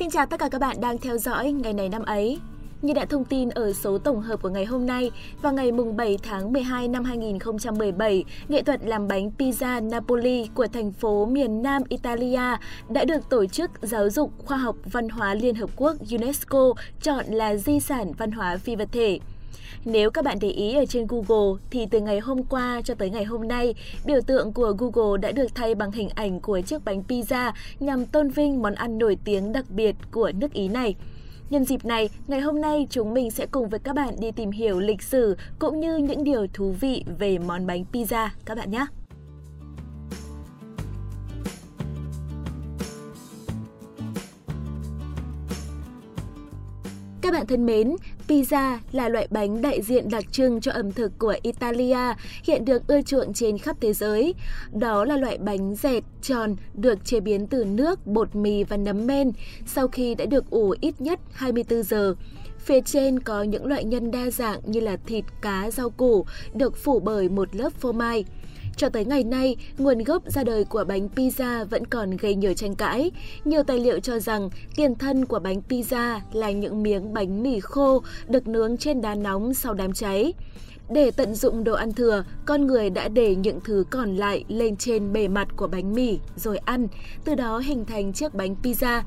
Xin chào tất cả các bạn đang theo dõi ngày này năm ấy. Như đã thông tin ở số tổng hợp của ngày hôm nay, vào ngày mùng 7 tháng 12 năm 2017, nghệ thuật làm bánh pizza Napoli của thành phố miền Nam Italia đã được Tổ chức Giáo dục Khoa học Văn hóa Liên Hợp Quốc UNESCO chọn là di sản văn hóa phi vật thể. Nếu các bạn để ý ở trên Google thì từ ngày hôm qua cho tới ngày hôm nay, biểu tượng của Google đã được thay bằng hình ảnh của chiếc bánh pizza nhằm tôn vinh món ăn nổi tiếng đặc biệt của nước Ý này. Nhân dịp này, ngày hôm nay chúng mình sẽ cùng với các bạn đi tìm hiểu lịch sử cũng như những điều thú vị về món bánh pizza các bạn nhé. Các bạn thân mến, pizza là loại bánh đại diện đặc trưng cho ẩm thực của Italia, hiện được ưa chuộng trên khắp thế giới. Đó là loại bánh dẹt, tròn, được chế biến từ nước, bột mì và nấm men, sau khi đã được ủ ít nhất 24 giờ. Phía trên có những loại nhân đa dạng như là thịt, cá, rau củ, được phủ bởi một lớp phô mai. Cho tới ngày nay, nguồn gốc ra đời của bánh pizza vẫn còn gây nhiều tranh cãi. Nhiều tài liệu cho rằng tiền thân của bánh pizza là những miếng bánh mì khô được nướng trên đá nóng sau đám cháy. Để tận dụng đồ ăn thừa, con người đã để những thứ còn lại lên trên bề mặt của bánh mì rồi ăn, từ đó hình thành chiếc bánh pizza.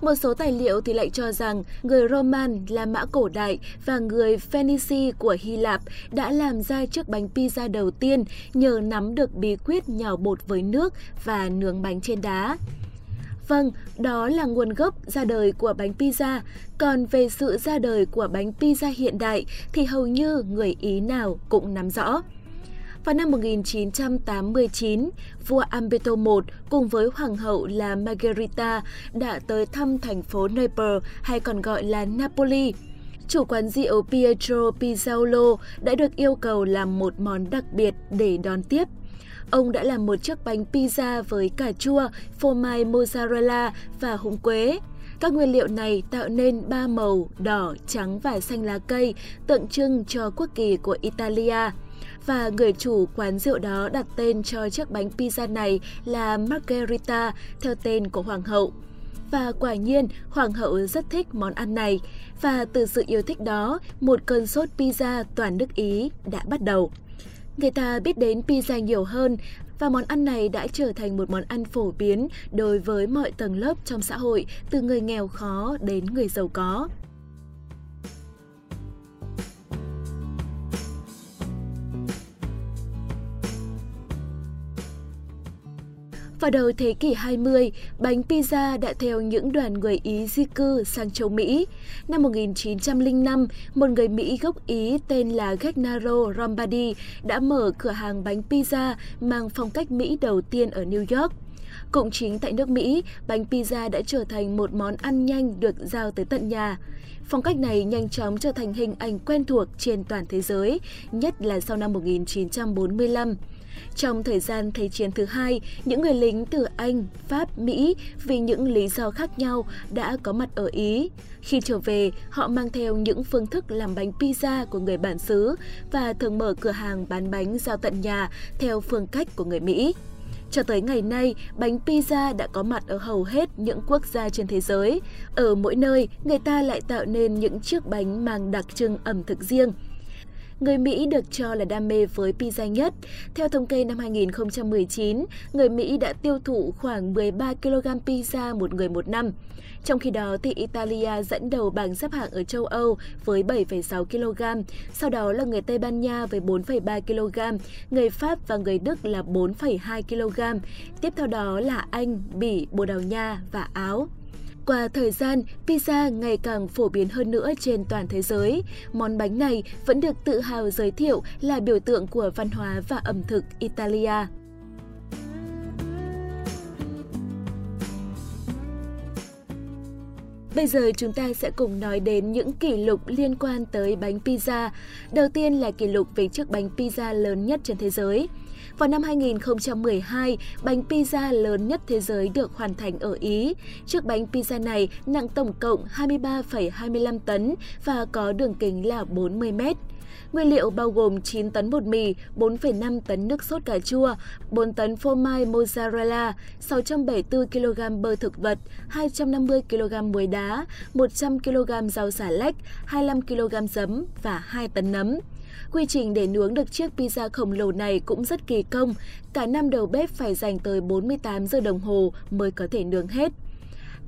Một số tài liệu thì lại cho rằng người Roman La Mã cổ đại và người Phoenici của Hy Lạp đã làm ra chiếc bánh pizza đầu tiên nhờ nắm được bí quyết nhào bột với nước và nướng bánh trên đá. Vâng, đó là nguồn gốc ra đời của bánh pizza. Còn về sự ra đời của bánh pizza hiện đại thì hầu như người Ý nào cũng nắm rõ. Vào năm 1989, vua Umberto I cùng với hoàng hậu là Margherita đã tới thăm thành phố Naples hay còn gọi là Napoli. Chủ quán rượu Pietro Pizzaolo đã được yêu cầu làm một món đặc biệt để đón tiếp. Ông đã làm một chiếc bánh pizza với cà chua, phô mai mozzarella và húng quế. Các nguyên liệu này tạo nên ba màu đỏ, trắng và xanh lá cây, tượng trưng cho quốc kỳ của Italia và người chủ quán rượu đó đặt tên cho chiếc bánh pizza này là Margherita theo tên của hoàng hậu. Và quả nhiên, hoàng hậu rất thích món ăn này và từ sự yêu thích đó, một cơn sốt pizza toàn nước Ý đã bắt đầu. Người ta biết đến pizza nhiều hơn và món ăn này đã trở thành một món ăn phổ biến đối với mọi tầng lớp trong xã hội, từ người nghèo khó đến người giàu có. Vào đầu thế kỷ 20, bánh pizza đã theo những đoàn người Ý di cư sang châu Mỹ. Năm 1905, một người Mỹ gốc Ý tên là Gennaro Lombardi đã mở cửa hàng bánh pizza mang phong cách Mỹ đầu tiên ở New York. Cũng chính tại nước Mỹ, bánh pizza đã trở thành một món ăn nhanh được giao tới tận nhà. Phong cách này nhanh chóng trở thành hình ảnh quen thuộc trên toàn thế giới, nhất là sau năm 1945. Trong thời gian Thế chiến thứ hai, những người lính từ Anh, Pháp, Mỹ vì những lý do khác nhau đã có mặt ở Ý. Khi trở về, họ mang theo những phương thức làm bánh pizza của người bản xứ và thường mở cửa hàng bán bánh giao tận nhà theo phương cách của người Mỹ. Cho tới ngày nay, bánh pizza đã có mặt ở hầu hết những quốc gia trên thế giới. Ở mỗi nơi, người ta lại tạo nên những chiếc bánh mang đặc trưng ẩm thực riêng người Mỹ được cho là đam mê với pizza nhất. Theo thống kê năm 2019, người Mỹ đã tiêu thụ khoảng 13 kg pizza một người một năm. Trong khi đó, thì Italia dẫn đầu bảng xếp hạng ở châu Âu với 7,6 kg, sau đó là người Tây Ban Nha với 4,3 kg, người Pháp và người Đức là 4,2 kg. Tiếp theo đó là Anh, Bỉ, Bồ Đào Nha và Áo. Qua thời gian, pizza ngày càng phổ biến hơn nữa trên toàn thế giới. Món bánh này vẫn được tự hào giới thiệu là biểu tượng của văn hóa và ẩm thực Italia. Bây giờ chúng ta sẽ cùng nói đến những kỷ lục liên quan tới bánh pizza. Đầu tiên là kỷ lục về chiếc bánh pizza lớn nhất trên thế giới. Vào năm 2012, bánh pizza lớn nhất thế giới được hoàn thành ở Ý. Chiếc bánh pizza này nặng tổng cộng 23,25 tấn và có đường kính là 40 mét. Nguyên liệu bao gồm 9 tấn bột mì, 4,5 tấn nước sốt cà chua, 4 tấn phô mai mozzarella, 674 kg bơ thực vật, 250 kg muối đá, 100 kg rau xà lách, 25 kg giấm và 2 tấn nấm. Quy trình để nướng được chiếc pizza khổng lồ này cũng rất kỳ công. Cả năm đầu bếp phải dành tới 48 giờ đồng hồ mới có thể nướng hết.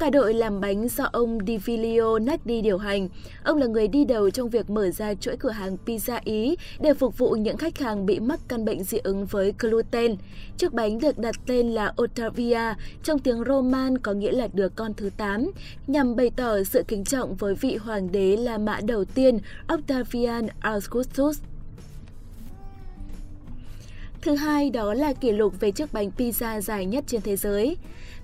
Cả đội làm bánh do ông Divilio Nagdi điều hành. Ông là người đi đầu trong việc mở ra chuỗi cửa hàng pizza Ý để phục vụ những khách hàng bị mắc căn bệnh dị ứng với gluten. Chiếc bánh được đặt tên là Ottavia, trong tiếng Roman có nghĩa là đứa con thứ 8, nhằm bày tỏ sự kính trọng với vị hoàng đế La Mã đầu tiên Octavian Augustus. Thứ hai đó là kỷ lục về chiếc bánh pizza dài nhất trên thế giới.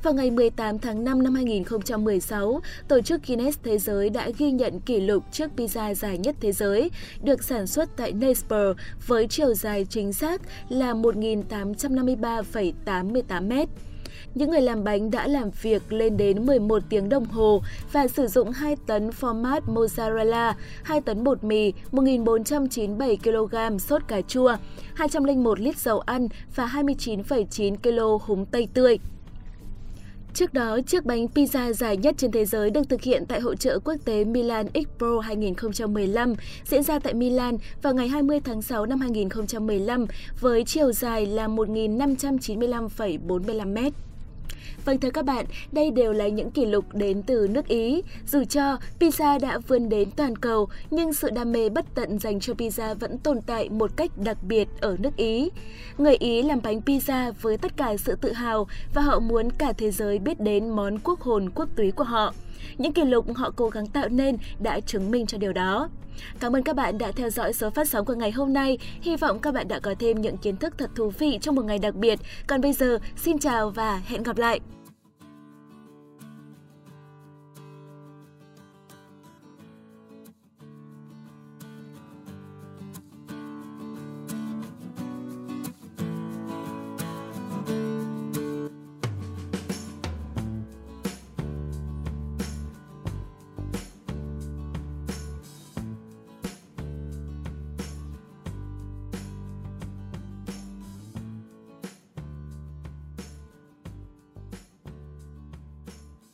Vào ngày 18 tháng 5 năm 2016, Tổ chức Guinness Thế giới đã ghi nhận kỷ lục chiếc pizza dài nhất thế giới, được sản xuất tại Naples với chiều dài chính xác là 1.853,88 mét. Những người làm bánh đã làm việc lên đến 11 tiếng đồng hồ và sử dụng 2 tấn format mozzarella, 2 tấn bột mì, 1.497 kg sốt cà chua, 201 lít dầu ăn và 29,9 kg húng tây tươi. Trước đó, chiếc bánh pizza dài nhất trên thế giới được thực hiện tại hội trợ quốc tế Milan Expo 2015 diễn ra tại Milan vào ngày 20 tháng 6 năm 2015 với chiều dài là 1.595,45 mét. Vâng thưa các bạn, đây đều là những kỷ lục đến từ nước Ý. Dù cho pizza đã vươn đến toàn cầu, nhưng sự đam mê bất tận dành cho pizza vẫn tồn tại một cách đặc biệt ở nước Ý. Người Ý làm bánh pizza với tất cả sự tự hào và họ muốn cả thế giới biết đến món quốc hồn quốc túy của họ. Những kỷ lục họ cố gắng tạo nên đã chứng minh cho điều đó. Cảm ơn các bạn đã theo dõi số phát sóng của ngày hôm nay. Hy vọng các bạn đã có thêm những kiến thức thật thú vị trong một ngày đặc biệt. Còn bây giờ, xin chào và hẹn gặp lại!